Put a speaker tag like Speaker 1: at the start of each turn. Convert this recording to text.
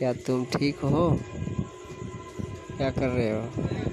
Speaker 1: क्या तुम ठीक हो? क्या कर रहे हो?